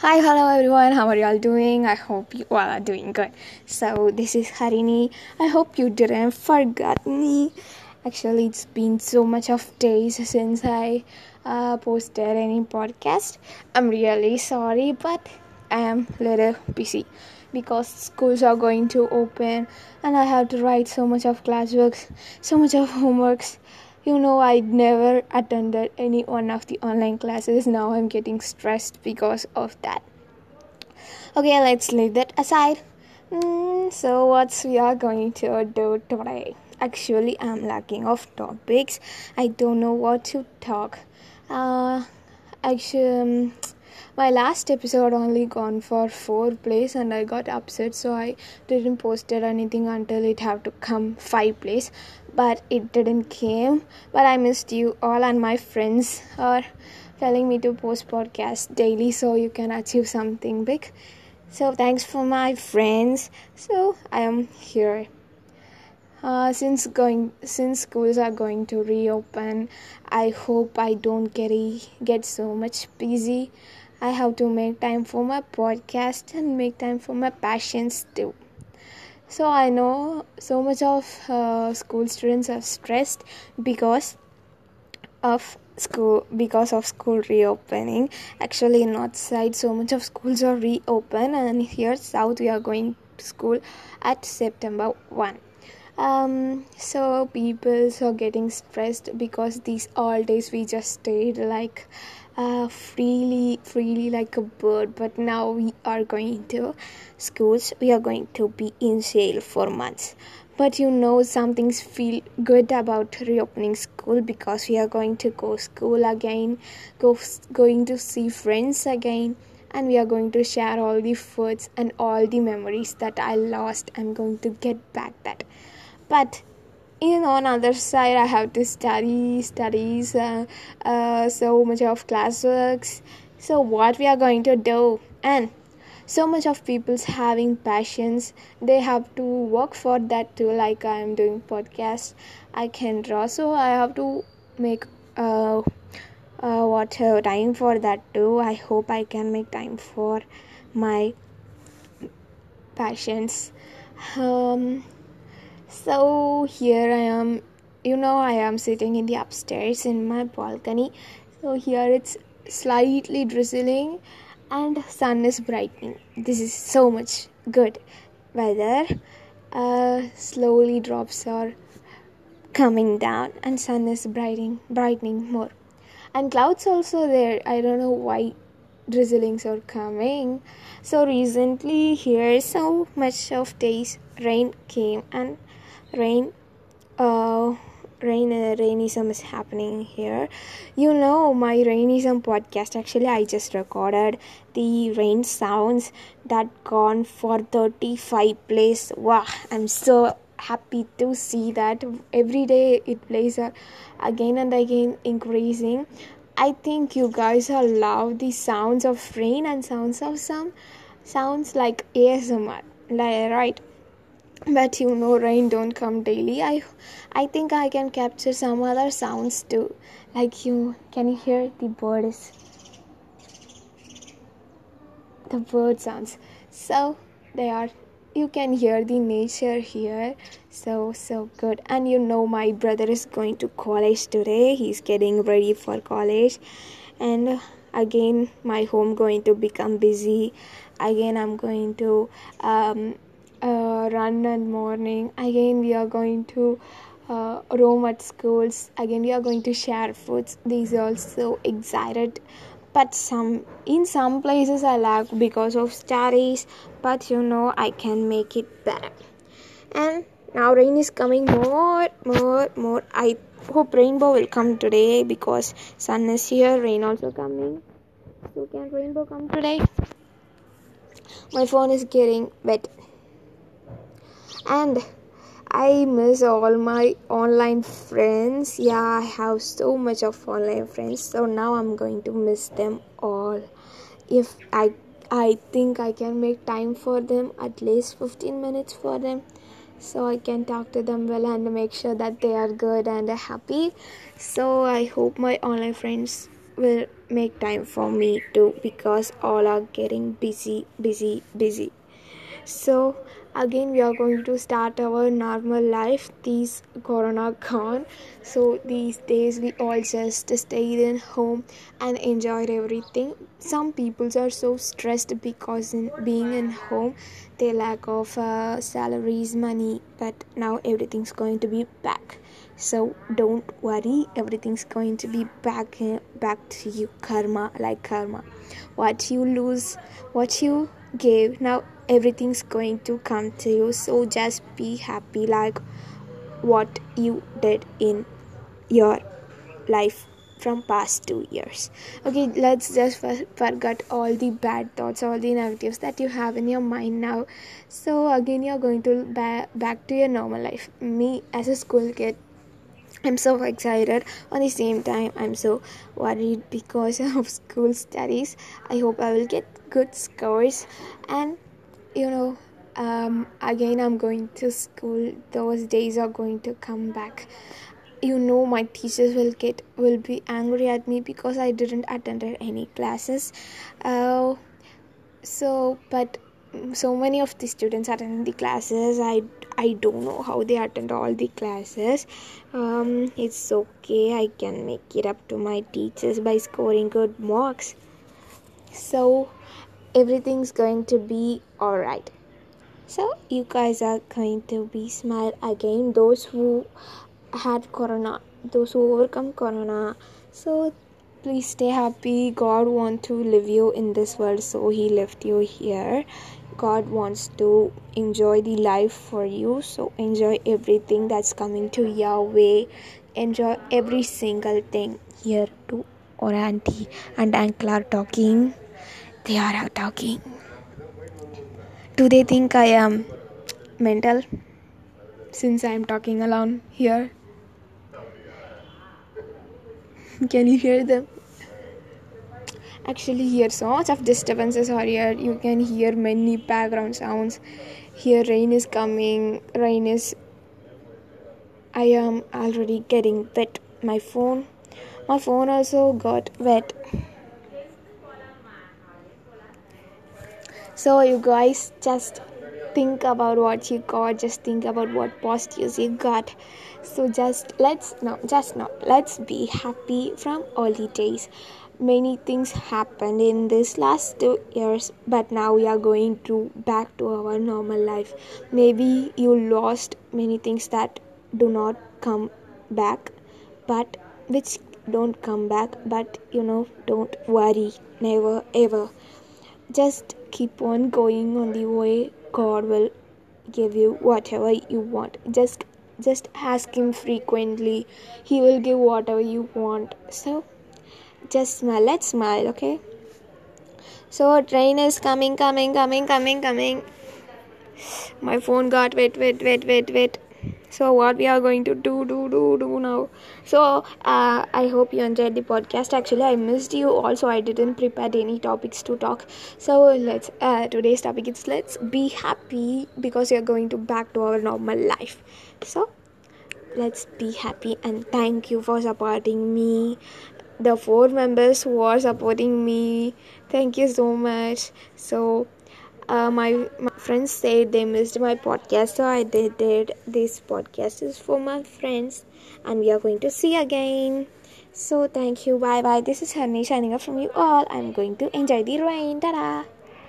Hi, hello everyone. How are you all doing? I hope you all are doing good. So, this is Harini. I hope you didn't forget me. Actually, it's been so much of days since I uh, posted any podcast. I'm really sorry, but I am little busy because schools are going to open and I have to write so much of classworks, so much of homeworks you know i never attended any one of the online classes. Now i'm getting stressed because of that. Okay let's leave that aside. Mm, so what we are going to do today? Actually i'm lacking of topics. I don't know what to talk. Uh actually um, my last episode only gone for four plays and i got upset so i didn't posted anything until it have to come five plays. But it didn't came. But i missed you all and my friends are telling me to post podcast daily so you can achieve something big. So thanks for my friends. So i am here. Uh, since going since schools are going to reopen i hope i don't get get so much busy i have to make time for my podcast and make time for my passions too. So i know so much of uh, school students are stressed because of school because of school reopening. Actually north side so much of schools are reopen and here south we are going to school at september 1 um, so people are getting stressed because these all days we just stayed like uh, freely freely like a bird but now we are going to schools. We are going to be in jail for months. But you know some things feel good about reopening school because we are going to go school again go going to see friends again and we are going to share all the foods and all the memories that i lost. I'm going to get back that. But know on other side i have to study studies uh, uh, so much of classworks so what we are going to do? And so much of people's having passions they have to work for that too like i am doing podcast. I can draw so i have to make uh, uh what uh, time for that too. I hope i can make time for my passions. Um so here I am, you know, I am sitting in the upstairs in my balcony. So here it's slightly drizzling and sun is brightening. This is so much good weather. Uh, slowly drops are coming down and sun is brightening brightening more and clouds also there i don't know why drizzlings are coming so recently here so much of days rain came and rain uh rain uh, rainism is happening here. You know my rainism podcast actually i just recorded the rain sounds that gone for 35 plays wow i'm so happy to see that every day it plays uh, again and again increasing. I think you guys all love the sounds of rain and sounds of some sounds like asmr Like right but you know rain don't come daily. I i think i can capture some other sounds too. Like you can you hear the birds the bird sounds. So they are you can hear the nature here. So so good. And you know my brother is going to college today. He's getting ready for college. And again my home going to become busy. Again i'm going to um, uh, run in morning. Again we are going to uh, roam at schools. Again we are going to share foods. These also excited. But some in some places i lack because of studies. But you know i can make it better. And now rain is coming. More more more. I hope rainbow will come today because sun is here. Rain also coming. So can rainbow come today? My phone is getting wet and I miss all my online friends. Yeah, I have so much of online friends. So now I'm going to miss them all. If I I think I can make time for them at least 15 minutes for them so I can talk to them well and make sure that they are good and happy. So I hope my online friends will make time for me too because all are getting busy, busy, busy. So again we are going to start our normal life. These corona gone. So these days we all just stayed in home and enjoyed everything. Some people are so stressed because in being in home they lack of uh, salaries money but now everything's going to be back. So don't worry. Everything's going to be back back to you. Karma like karma. What you lose what you gave now everything's going to come to you so just be happy like what you did in your life from past two years okay let's just forget all the bad thoughts all the negatives that you have in your mind now so again you're going to ba- back to your normal life me as a school kid I'm so excited. On the same time, I'm so worried because of school studies. I hope I will get good scores and you know um, again i'm going to school. Those days are going to come back. You know my teachers will get will be angry at me because i didn't attend any classes. Uh, so but so many of the students attend the classes i i don't know how they attend all the classes. Um, it's okay. I can make it up to my teachers by scoring good marks. So everything's going to be all right so you guys are going to be smile again those who had corona those who overcome corona. So please stay happy. God wants to live you in this world so he left you here. God wants to enjoy the life for you so enjoy everything that's coming to your way. Enjoy every single thing. Here to or auntie and uncle are talking they are talking. Do they think I am mental since I am talking alone here? Can you hear them? Actually, here so much of disturbances are here. You can hear many background sounds. Here, rain is coming. Rain is. I am already getting wet. My phone, my phone also got wet. So you guys just think about what you got just think about what positives you got. So just let's no just not. Let's be happy from the days. Many things happened in this last two years but now we are going to back to our normal life. Maybe you lost many things that do not come back but which don't come back but you know don't worry. Never ever. Just keep on going on the way god will give you whatever you want. Just just ask him frequently. He will give whatever you want. So just smile. Let's smile okay? So train is coming coming coming coming coming. My phone got wet wet wet wet wet so what we are going to do do do do now. So uh, i hope you enjoyed the podcast. Actually i missed you. Also i didn't prepare any topics to talk. So let's uh, today's topic is let's be happy because you're going to back to our normal life. So let's be happy and thank you for supporting me. The four members who are supporting me. Thank you so much. So uh, my, my friends said they missed my podcast so i did, did this podcast is for my friends and we are going to see again. So thank you. Bye bye this is Harni signing off from you all. I'm going to enjoy the rain. Ta